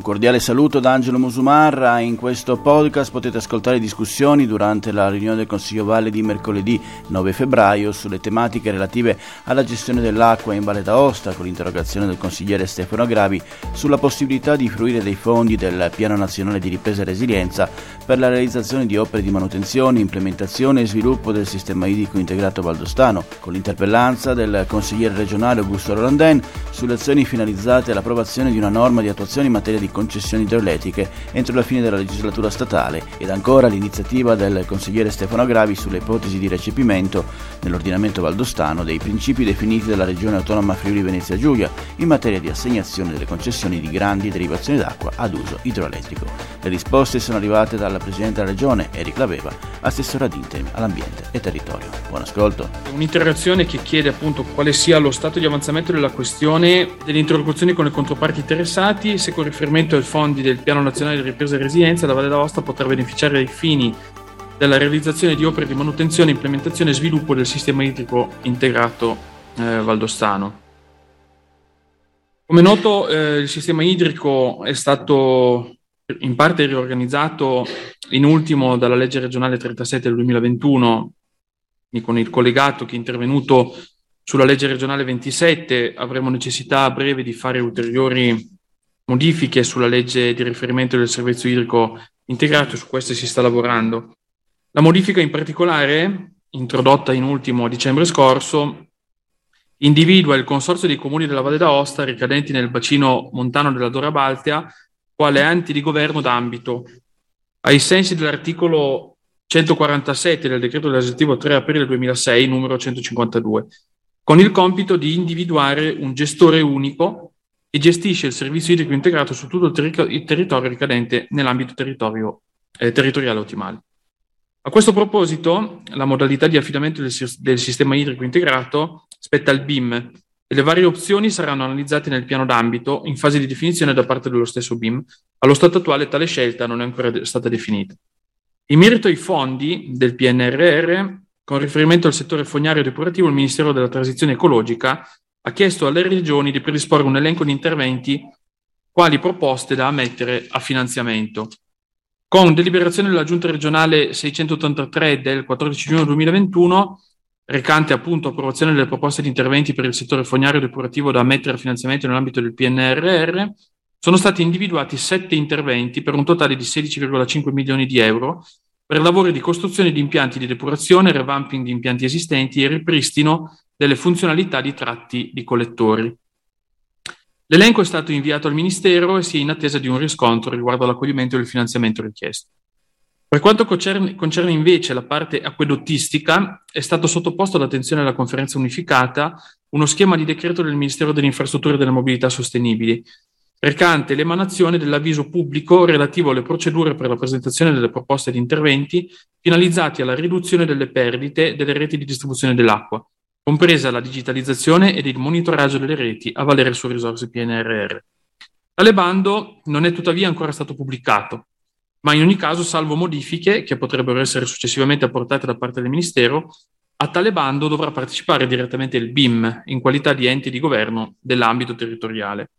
Un cordiale saluto da Angelo Musumarra. In questo podcast potete ascoltare discussioni durante la riunione del Consiglio Valle di mercoledì 9 febbraio sulle tematiche relative alla gestione dell'acqua in Valle d'Aosta con l'interrogazione del consigliere Stefano Gravi sulla possibilità di fruire dei fondi del Piano Nazionale di Ripresa e Resilienza per la realizzazione di opere di manutenzione, implementazione e sviluppo del sistema idrico integrato valdostano, con l'interpellanza del consigliere regionale Augusto Rolandin sulle azioni finalizzate all'approvazione di una norma di attuazione in materia di concessioni idroelettriche entro la fine della legislatura statale ed ancora l'iniziativa del consigliere Stefano Gravi sulle ipotesi di recepimento nell'ordinamento valdostano dei principi definiti dalla Regione Autonoma Friuli Venezia Giulia in materia di assegnazione delle concessioni di grandi derivazioni d'acqua ad uso idroelettrico. Le risposte sono arrivate dal Presidente della Regione, Eric Laveva, assessore ad interim all'ambiente e territorio. Buon ascolto. Un'interrogazione che chiede appunto quale sia lo stato di avanzamento della questione delle interlocuzioni con le controparti interessati, se con riferimento riferimento ai fondi del Piano Nazionale di Ripresa e Resilienza, la Valle d'Aosta potrà beneficiare ai fini della realizzazione di opere di manutenzione, implementazione e sviluppo del sistema idrico integrato eh, valdostano. Come noto, eh, il sistema idrico è stato in parte riorganizzato in ultimo dalla legge regionale 37 del 2021, con il collegato che è intervenuto sulla legge regionale 27, avremo necessità a breve di fare ulteriori modifiche sulla legge di riferimento del servizio idrico integrato, su queste si sta lavorando. La modifica in particolare, introdotta in ultimo a dicembre scorso, individua il consorzio dei comuni della Valle d'Aosta ricadenti nel bacino montano della Dora Baltea quale enti di governo d'ambito. Ai sensi dell'articolo 147 del decreto legislativo 3 aprile 2006, numero 152, con il compito di individuare un gestore unico e gestisce il servizio idrico integrato su tutto il, terri- il territorio ricadente nell'ambito eh, territoriale ottimale. A questo proposito, la modalità di affidamento del, del, sistema idrico integrato spetta al BIM e le varie opzioni saranno analizzate nel piano d'ambito in fase di definizione da parte dello stesso BIM. Allo stato attuale tale scelta non è ancora de- stata definita. In merito ai fondi del PNRR, con riferimento al settore fognario depurativo, il Ministero della Transizione Ecologica ha chiesto alle regioni di predisporre un elenco di interventi quali proposte da ammettere a finanziamento. Con deliberazione della Giunta regionale 683 del 14 giugno 2021, recante appunto approvazione delle proposte di interventi per il settore fognario depurativo da ammettere a finanziamento nell'ambito del PNRR, sono stati individuati sette interventi per un totale di 16,5 milioni di euro per lavori di costruzione di impianti di depurazione, revamping di impianti esistenti e ripristino delle funzionalità di tratti di collettori. L'elenco è stato inviato al Ministero e si è in attesa di un riscontro riguardo all'accoglimento del finanziamento richiesto. Per quanto concerne, concerne, invece la parte acquedottistica, è stato sottoposto all'attenzione della conferenza unificata uno schema di decreto del Ministero delle Infrastrutture e delle Mobilità Sostenibili, recante l'emanazione dell'avviso pubblico relativo alle procedure per la presentazione delle proposte di interventi finalizzati alla riduzione delle perdite delle reti di distribuzione dell'acqua, compresa la digitalizzazione ed il monitoraggio delle reti a valere su risorse PNRR. Tale bando non è tuttavia ancora stato pubblicato, ma in ogni caso, salvo modifiche che potrebbero essere successivamente apportate da parte del Ministero, a tale bando dovrà partecipare direttamente il BIM in qualità di ente di governo dell'ambito territoriale.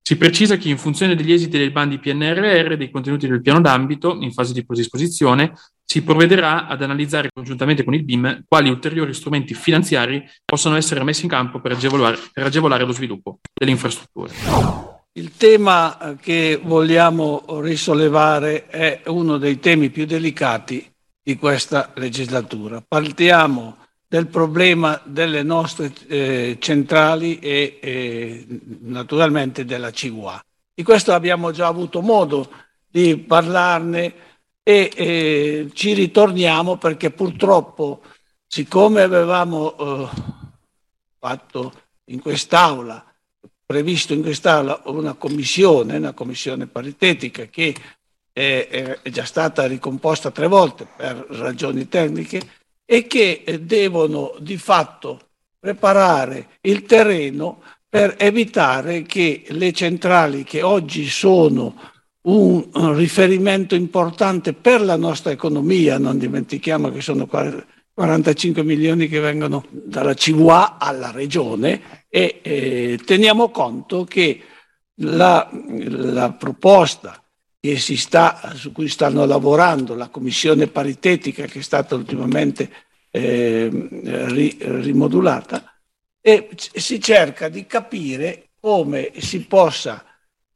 Si precisa che in funzione degli esiti dei bandi PNRR e dei contenuti del piano d'ambito, in fase di predisposizione, si provvederà ad analizzare congiuntamente con il BIM quali ulteriori strumenti finanziari possono essere messi in campo per agevolare, per agevolare lo sviluppo delle infrastrutture. Il tema che vogliamo risollevare è uno dei temi più delicati di questa legislatura. Partiamo del problema delle nostre eh, centrali e eh, naturalmente della CIUA. Di questo abbiamo già avuto modo di parlarne e eh, ci ritorniamo perché purtroppo, siccome avevamo eh, fatto in quest'Aula, previsto in quest'Aula una commissione, una commissione paritetica che è, è già stata ricomposta tre volte per ragioni tecniche, e che eh, devono di fatto preparare il terreno per evitare che le centrali che oggi sono un riferimento importante per la nostra economia, non dimentichiamo che sono 45 milioni che vengono dalla CVA alla regione e eh, teniamo conto che la, la proposta sta, su cui stanno lavorando la commissione paritetica che è stata ultimamente eh, ri, rimodulata e si cerca di capire come si possa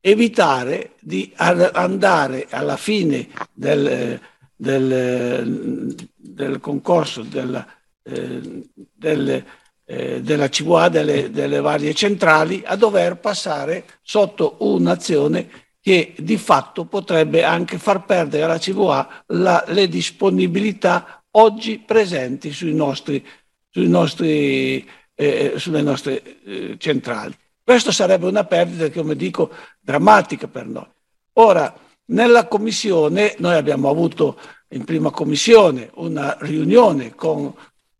evitare di andare alla fine del, del, del concorso della, eh, delle, eh, della CVA, delle, delle varie centrali, a dover passare sotto un'azione che di fatto potrebbe anche far perdere alla CVA la, le disponibilità oggi presenti sui nostri, sui nostri, eh, sulle nostre eh, centrali. Questo sarebbe una perdita, come dico, drammatica per noi. Ora, nella commissione, noi abbiamo avuto in prima commissione una riunione con,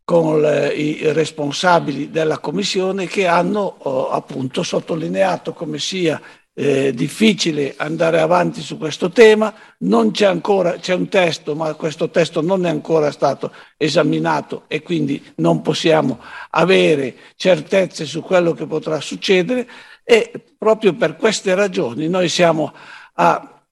con le, i responsabili della commissione che hanno oh, appunto sottolineato come sia eh, difficile andare avanti su questo tema, non c'è ancora, c'è un testo, ma questo testo non è ancora stato esaminato e quindi non possiamo avere certezze su quello che potrà succedere. E proprio per queste ragioni noi siamo a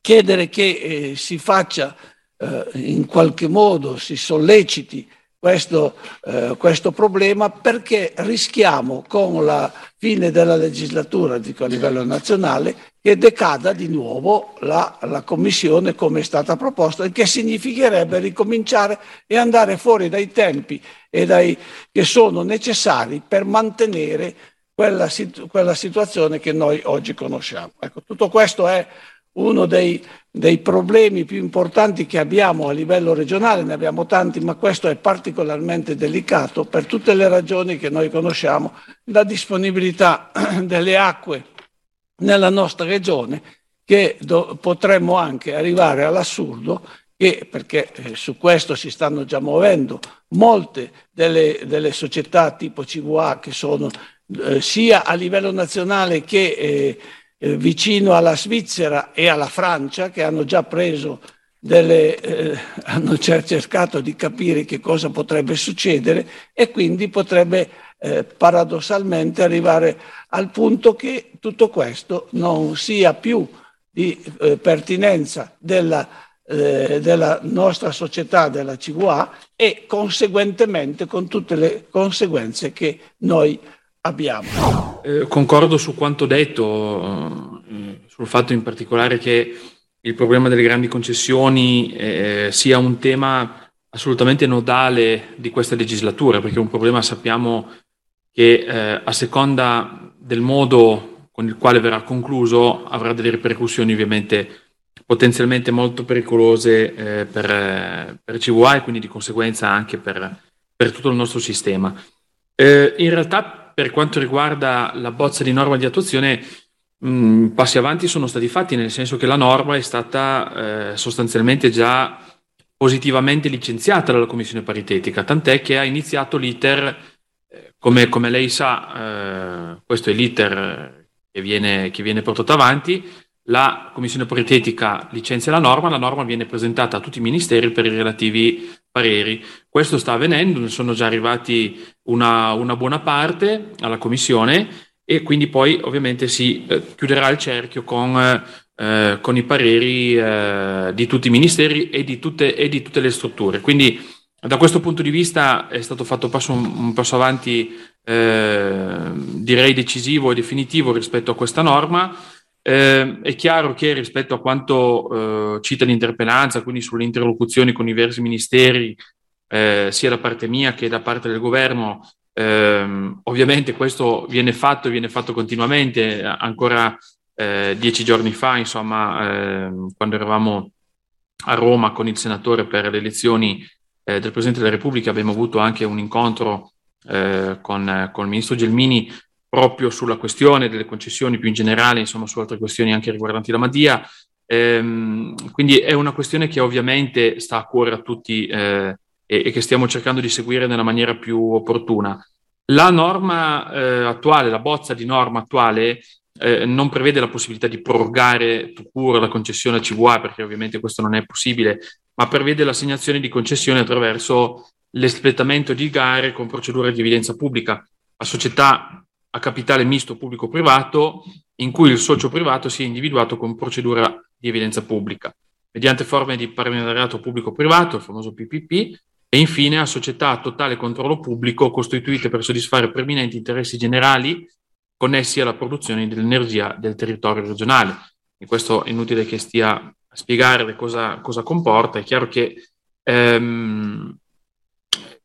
chiedere che eh, si faccia eh, in qualche modo, si solleciti questo, eh, questo, problema perché rischiamo con la fine della legislatura dico a livello nazionale che decada di nuovo la, la Commissione come è stata proposta, il che significherebbe ricominciare e andare fuori dai tempi dai, che sono necessari per mantenere quella, quella situazione che noi oggi conosciamo. Ecco, tutto questo è uno dei, dei, problemi più importanti che abbiamo a livello regionale, ne abbiamo tanti, ma questo è particolarmente delicato per tutte le ragioni che noi conosciamo, la disponibilità delle acque nella nostra regione, che do, potremmo anche arrivare all'assurdo che, perché eh, su questo si stanno già muovendo molte delle, delle società tipo CVA che sono eh, sia a livello nazionale che eh, eh, vicino alla Svizzera e alla Francia che hanno già preso delle, eh, hanno cercato di capire che cosa potrebbe succedere e quindi potrebbe eh, paradossalmente arrivare al punto che tutto questo non sia più di eh, pertinenza della, eh, della nostra società, della CVA e conseguentemente con tutte le conseguenze che noi abbiamo. Eh, concordo su quanto detto, eh, sul fatto in particolare che il problema delle grandi concessioni eh, sia un tema assolutamente nodale di questa legislatura, perché è un problema sappiamo che eh, a seconda del modo con il quale verrà concluso avrà delle ripercussioni ovviamente potenzialmente molto pericolose eh, per, per CVA e quindi di conseguenza anche per, per tutto il nostro sistema. Eh, in realtà per quanto riguarda la bozza di norma di attuazione, mh, mm, passi avanti sono stati fatti, nel senso che la norma è stata eh, sostanzialmente già positivamente licenziata dalla Commissione paritetica, tant'è che ha iniziato l'iter, eh, come, come, lei sa, eh, questo è l'iter che viene, che viene portato avanti, la Commissione paritetica licenzia la norma, la norma viene presentata a tutti i ministeri per i relativi pareri. Questo sta avvenendo, ne sono già arrivati una, una buona parte alla Commissione e quindi poi ovviamente si eh, chiuderà il cerchio con, eh, con i pareri eh, di tutti i ministeri e di, tutte, e di, tutte, le strutture. Quindi da questo punto di vista è stato fatto passo, un, passo avanti eh, direi decisivo e definitivo rispetto a questa norma. Eh, è chiaro che rispetto a quanto eh, cita l'interpellanza, quindi sulle interlocuzioni con i diversi ministeri, eh, sia da parte mia che da parte del governo, ehm, ovviamente questo viene fatto e viene fatto continuamente. Ancora eh, dieci giorni fa, insomma, ehm, quando eravamo a Roma con il senatore per le elezioni eh, del Presidente della Repubblica, abbiamo avuto anche un incontro eh, con, con il ministro Gelmini proprio sulla questione delle concessioni più in generale, insomma su altre questioni anche riguardanti la Madia. Ehm, quindi è una questione che ovviamente sta a cuore a tutti eh, e, e, che stiamo cercando di seguire nella maniera più opportuna. La norma eh, attuale, la bozza di norma attuale, eh, non prevede la possibilità di prorogare pur la concessione a CVA, perché ovviamente questo non è possibile, ma prevede l'assegnazione di concessioni attraverso l'espletamento di gare con procedure di evidenza pubblica a società a capitale misto pubblico-privato in cui il socio privato sia individuato con procedura di evidenza pubblica, mediante forme di partenariato pubblico-privato, il famoso PPP, e infine a società a totale controllo pubblico costituite per soddisfare preminenti interessi generali connessi alla produzione dell'energia del territorio regionale. E questo è inutile che stia a spiegare cosa, cosa comporta, è chiaro che ehm,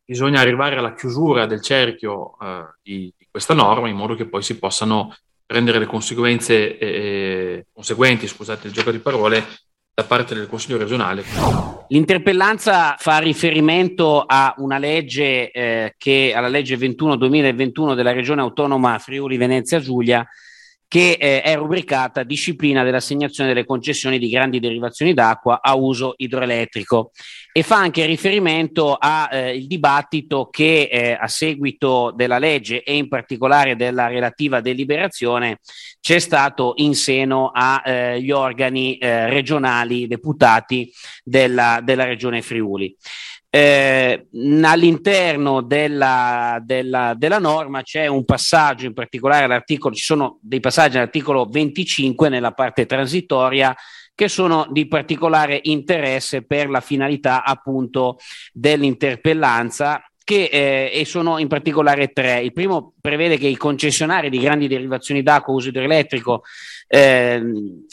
bisogna arrivare alla chiusura del cerchio eh, di, di, questa norma in modo che poi si possano prendere le conseguenze eh, conseguenti, scusate il gioco di parole, da parte del Consiglio regionale. L'interpellanza fa riferimento a una legge eh, che alla legge 21-2021 della Regione Autonoma Friuli Venezia Giulia che eh, è rubricata disciplina dell'assegnazione delle concessioni di grandi derivazioni d'acqua a uso idroelettrico e fa anche riferimento al eh, dibattito che eh, a seguito della legge e in particolare della relativa deliberazione c'è stato in seno agli eh, organi eh, regionali deputati della, della Regione Friuli. Eh, all'interno della, della, della, norma c'è un passaggio, in particolare l'articolo, ci sono dei passaggi all'articolo 25 nella parte transitoria che sono di particolare interesse per la finalità appunto dell'interpellanza che eh, e sono in particolare tre. Il primo prevede che i concessionari di grandi derivazioni d'acqua uso idroelettrico eh,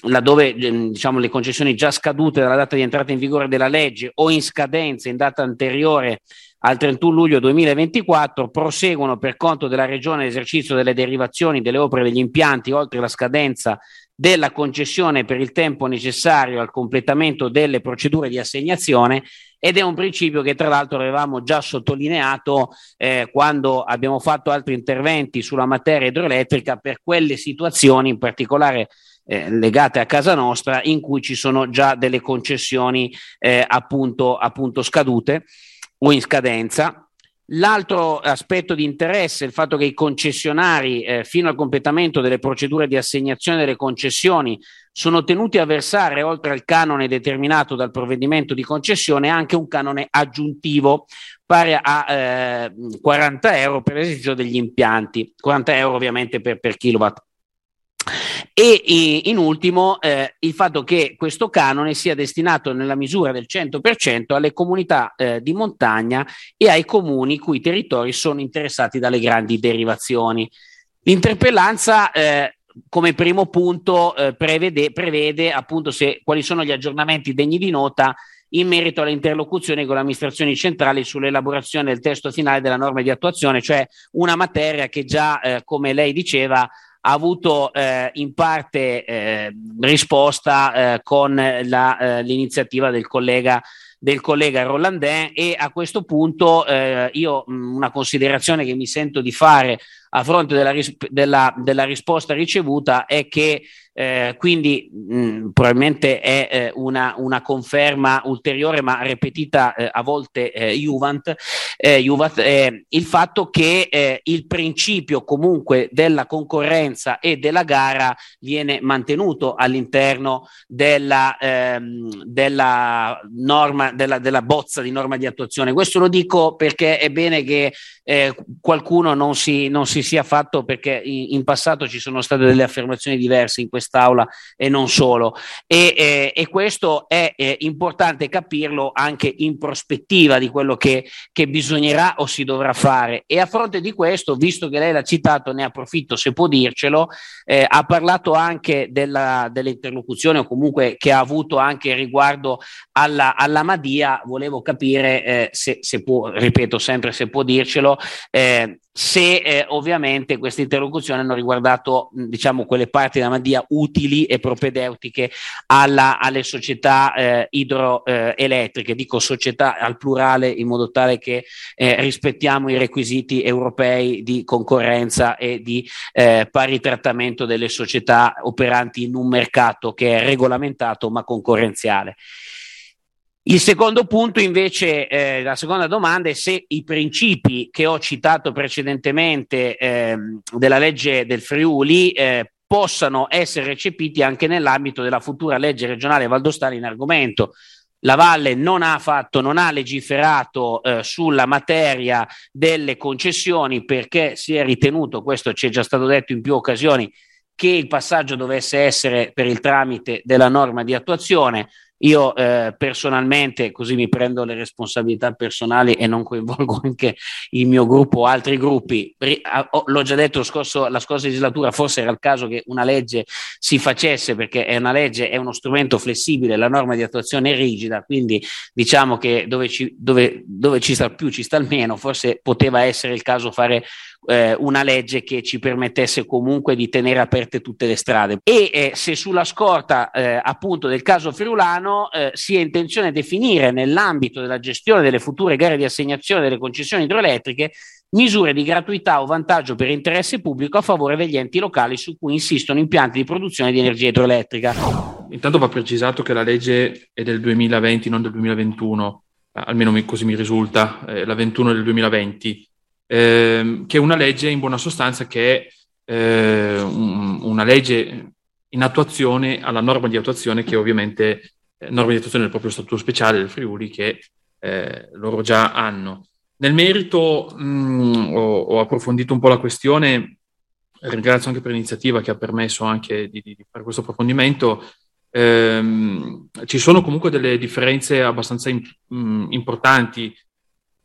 laddove ehm, diciamo, le concessioni già scadute dalla data di entrata in vigore della legge o in scadenza in data anteriore al 31 luglio 2024 proseguono per conto della Regione l'esercizio delle derivazioni delle opere degli impianti oltre la scadenza della concessione per il tempo necessario al completamento delle procedure di assegnazione ed è un principio che tra l'altro avevamo già sottolineato eh, quando abbiamo fatto altri interventi sulla materia idroelettrica per quelle situazioni in particolare eh, legate a casa nostra in cui ci sono già delle concessioni eh, appunto, appunto scadute o in scadenza L'altro aspetto di interesse è il fatto che i concessionari, eh, fino al completamento delle procedure di assegnazione delle concessioni, sono tenuti a versare, oltre al canone determinato dal provvedimento di concessione, anche un canone aggiuntivo pari a eh, 40 euro per l'esercizio degli impianti, 40 euro ovviamente per, per kilowatt e in ultimo eh, il fatto che questo canone sia destinato nella misura del 100% alle comunità eh, di montagna e ai comuni cui territori sono interessati dalle grandi derivazioni. L'interpellanza eh, come primo punto eh, prevede, prevede, appunto se, quali sono gli aggiornamenti degni di nota in merito alle interlocuzioni con le amministrazioni centrali sull'elaborazione del testo finale della norma di attuazione, cioè una materia che già, eh, come lei diceva, ha avuto eh, in parte eh, risposta eh, con la, eh, l'iniziativa del collega del collega Rolandin e a questo punto eh, io mh, una considerazione che mi sento di fare a fronte della, ris- della, della risposta ricevuta è che eh, quindi mh, probabilmente è eh, una, una, conferma ulteriore ma ripetita eh, a volte eh, Juvent, eh, Juvat, eh, il fatto che il principio comunque della concorrenza e della gara viene mantenuto all'interno della, ehm, della norma, della, della, bozza di norma di attuazione. Questo lo dico perché è bene che qualcuno non si, non si sia fatto perché in, in passato ci sono state delle affermazioni diverse in questo quest'aula e non solo. E, eh, e questo è eh, importante capirlo anche in prospettiva di quello che, che, bisognerà o si dovrà fare. E a fronte di questo, visto che lei l'ha citato, ne approfitto se può dircelo, eh, ha parlato anche della, dell'interlocuzione o comunque che ha avuto anche riguardo alla, alla Madia, volevo capire eh, se, se, può, ripeto sempre se può dircelo, eh, se eh, ovviamente queste interlocuzioni hanno riguardato diciamo quelle parti della Madia utili e propedeutiche alla, alle società eh, idroelettriche, dico società al plurale in modo tale che eh, rispettiamo i requisiti europei di concorrenza e di eh, pari trattamento delle società operanti in un mercato che è regolamentato ma concorrenziale. Il secondo punto invece, eh, la seconda domanda è se i principi che ho citato precedentemente eh, della legge del Friuli eh, possano essere recepiti anche nell'ambito della futura legge regionale valdostana in argomento. la Valle non ha fatto, non ha legiferato eh, sulla materia delle concessioni perché si è ritenuto, questo ci è già stato detto in più occasioni, che il passaggio dovesse essere per il tramite della norma di attuazione. Io eh, personalmente, così mi prendo le responsabilità personali e non coinvolgo anche il mio gruppo o altri gruppi, ri- oh, l'ho già detto scorso, la scorsa legislatura, forse era il caso che una legge si facesse perché è una legge, è uno strumento flessibile, la norma di attuazione è rigida, quindi diciamo che dove ci, dove, dove ci sta più ci sta il meno, forse poteva essere il caso fare eh, una legge che ci permettesse comunque di tenere aperte tutte le strade. E eh, se sulla scorta eh, appunto del caso friulano eh, si è intenzione definire nell'ambito della gestione delle future gare di assegnazione delle concessioni idroelettriche misure di gratuità o vantaggio per interesse pubblico a favore degli enti locali su cui insistono impianti di produzione di energia idroelettrica. Intanto va precisato che la legge è del 2020, non del 2021, almeno così mi risulta, eh, la 21 del 2020 eh, che è una legge in buona sostanza che è eh, un, una legge in attuazione alla norma di attuazione che ovviamente eh, norma di attuazione del proprio statuto speciale del Friuli che eh, loro già hanno. Nel merito mh, mm, ho, ho, approfondito un po' la questione, ringrazio anche per l'iniziativa che ha permesso anche di, di fare questo approfondimento. Ehm, ci sono comunque delle differenze abbastanza in, mh, mm, importanti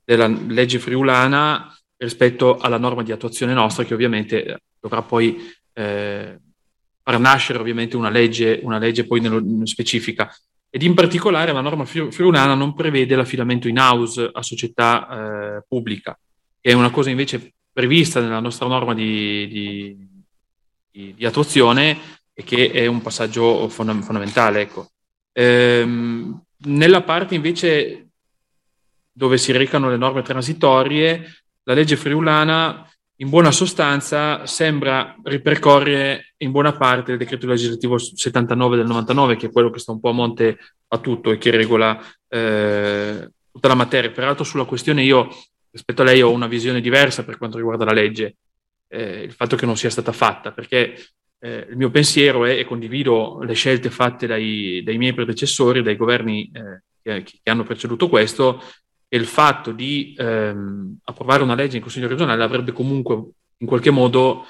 della legge friulana rispetto alla norma di attuazione nostra che ovviamente eh, dovrà poi eh, far nascere ovviamente una legge, una legge poi nello, specifica. Ed in particolare la norma friulana non prevede l'affidamento in house a società eh, pubblica, che è una cosa invece prevista nella nostra norma di, di, di, di attuazione e che è un passaggio fond- fondamentale. Ecco. Ehm, nella parte invece dove si recano le norme transitorie, la legge friulana in buona sostanza sembra ripercorrere in buona parte il decreto legislativo 79 del 99, che è quello che sta un po' a monte a tutto e che regola eh, tutta la materia. Peraltro sulla questione io, rispetto a lei, ho una visione diversa per quanto riguarda la legge, eh, il fatto che non sia stata fatta, perché eh, il mio pensiero è, e condivido le scelte fatte dai, dai miei predecessori, dai governi eh, che, che hanno preceduto questo, e il fatto di ehm, approvare una legge in Consiglio regionale avrebbe comunque in qualche modo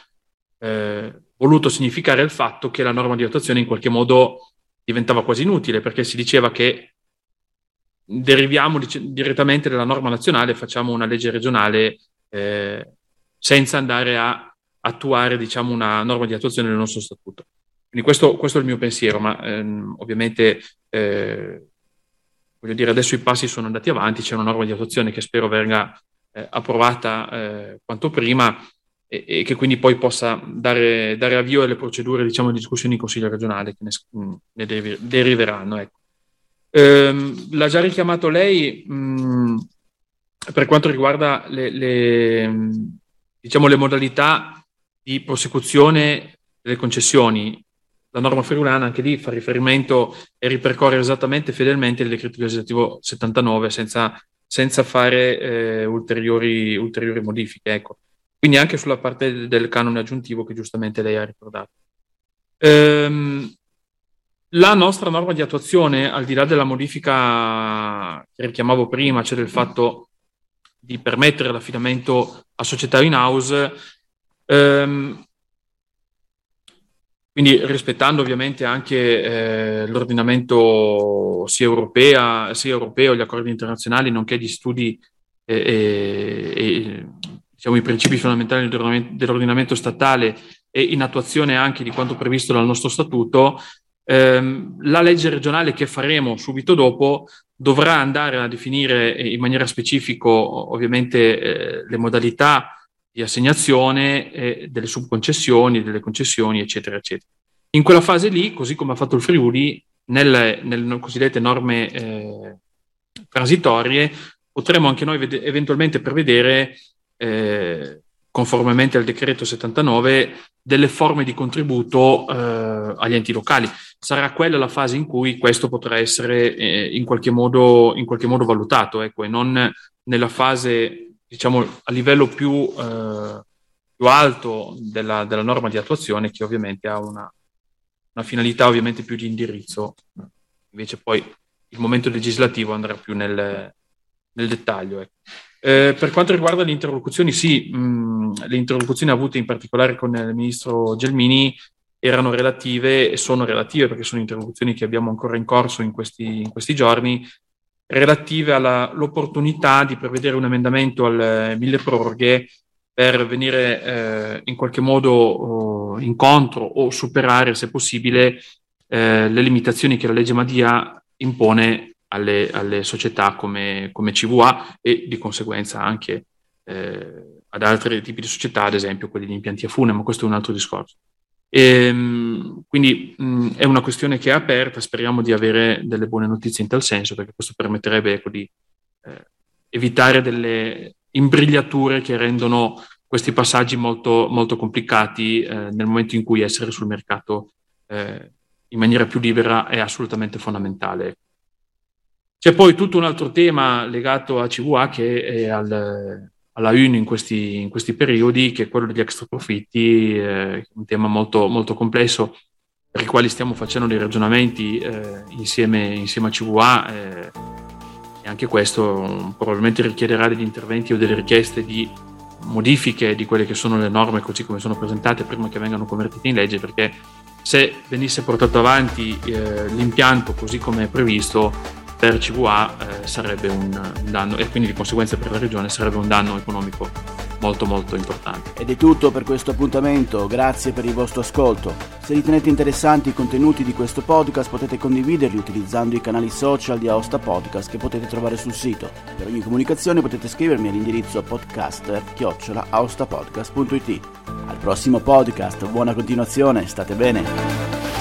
eh, voluto significare il fatto che la norma di attuazione in qualche modo diventava quasi inutile perché si diceva che deriviamo dic- direttamente dalla norma nazionale e facciamo una legge regionale eh, senza andare a attuare diciamo, una norma di attuazione del nostro statuto. Quindi questo, questo è il mio pensiero, ma ehm, ovviamente eh, voglio dire, adesso i passi sono andati avanti, c'è una norma di attuazione che spero venga eh, approvata eh, quanto prima e, e, che quindi poi possa dare, dare avvio alle procedure diciamo, di discussione in Consiglio regionale che ne, mm, ne deriv- deriveranno. Ecco. Ehm, l'ha già richiamato lei mh, mm, per quanto riguarda le, le, diciamo, le modalità di prosecuzione delle concessioni la norma friulana anche lì fa riferimento e ripercorre esattamente fedelmente il decreto legislativo 79 senza, senza fare eh, ulteriori, ulteriori, modifiche. Ecco. Quindi anche sulla parte del canone aggiuntivo che giustamente lei ha ricordato. Ehm, la nostra norma di attuazione, al di là della modifica che richiamavo prima, cioè del fatto di permettere l'affidamento a società in house, ehm, quindi rispettando ovviamente anche eh, l'ordinamento sia, europea, sia europeo, gli accordi internazionali, nonché gli studi e, e, e diciamo, i principi fondamentali dell'ordinamento, dell'ordinamento, statale e in attuazione anche di quanto previsto dal nostro statuto, ehm, la legge regionale che faremo subito dopo dovrà andare a definire in maniera specifica ovviamente eh, le modalità di assegnazione eh, delle subconcessioni, delle concessioni, eccetera, eccetera. In quella fase lì, così come ha fatto il Friuli, nelle, nelle cosiddette norme eh, transitorie, potremmo anche noi ved- eventualmente prevedere, eh, conformemente al decreto 79, delle forme di contributo eh, agli enti locali. Sarà quella la fase in cui questo potrà essere eh, in qualche, modo, in, qualche modo, valutato, ecco, e non nella fase diciamo, a livello più, eh, più alto della, della, norma di attuazione, che ovviamente ha una, una, finalità ovviamente più di indirizzo. Invece poi il momento legislativo andrà più nel, nel dettaglio. Ecco. Eh, per quanto riguarda le interlocuzioni, sì, mh, le interlocuzioni avute in particolare con il ministro Gelmini erano relative e sono relative perché sono interlocuzioni che abbiamo ancora in corso in questi, in questi giorni, relative all'opportunità di prevedere un emendamento al mille proroghe per venire eh, in qualche modo oh, incontro o superare, se possibile, eh, le limitazioni che la legge Madia impone alle, alle società come, come, CVA e di conseguenza anche eh, ad altri tipi di società, ad esempio quelli di impianti a fune, ma questo è un altro discorso. E, ehm, quindi mh, è una questione che è aperta, speriamo di avere delle buone notizie in tal senso, perché questo permetterebbe ecco, di eh, evitare delle imbrigliature che rendono questi passaggi molto, molto complicati eh, nel momento in cui essere sul mercato eh, in maniera più libera è assolutamente fondamentale. C'è poi tutto un altro tema legato a CVA che è al, alla UN in questi, in questi, periodi, che è quello degli extra profitti, eh, un tema molto, molto, complesso per i quali stiamo facendo dei ragionamenti eh, insieme, insieme, a CVA eh, e anche questo probabilmente richiederà degli interventi o delle richieste di modifiche di quelle che sono le norme così come sono presentate prima che vengano convertite in legge perché se venisse portato avanti eh, l'impianto così come è previsto per CVA eh, sarebbe un, un, danno e quindi di conseguenza per la regione sarebbe un danno economico molto molto importante. Ed è tutto per questo appuntamento, grazie per il vostro ascolto. Se ritenete interessanti i contenuti di questo podcast potete condividerli utilizzando i canali social di Aosta Podcast che potete trovare sul sito. Per ogni comunicazione potete scrivermi all'indirizzo podcaster-aostapodcast.it. Al prossimo podcast, buona continuazione, state bene!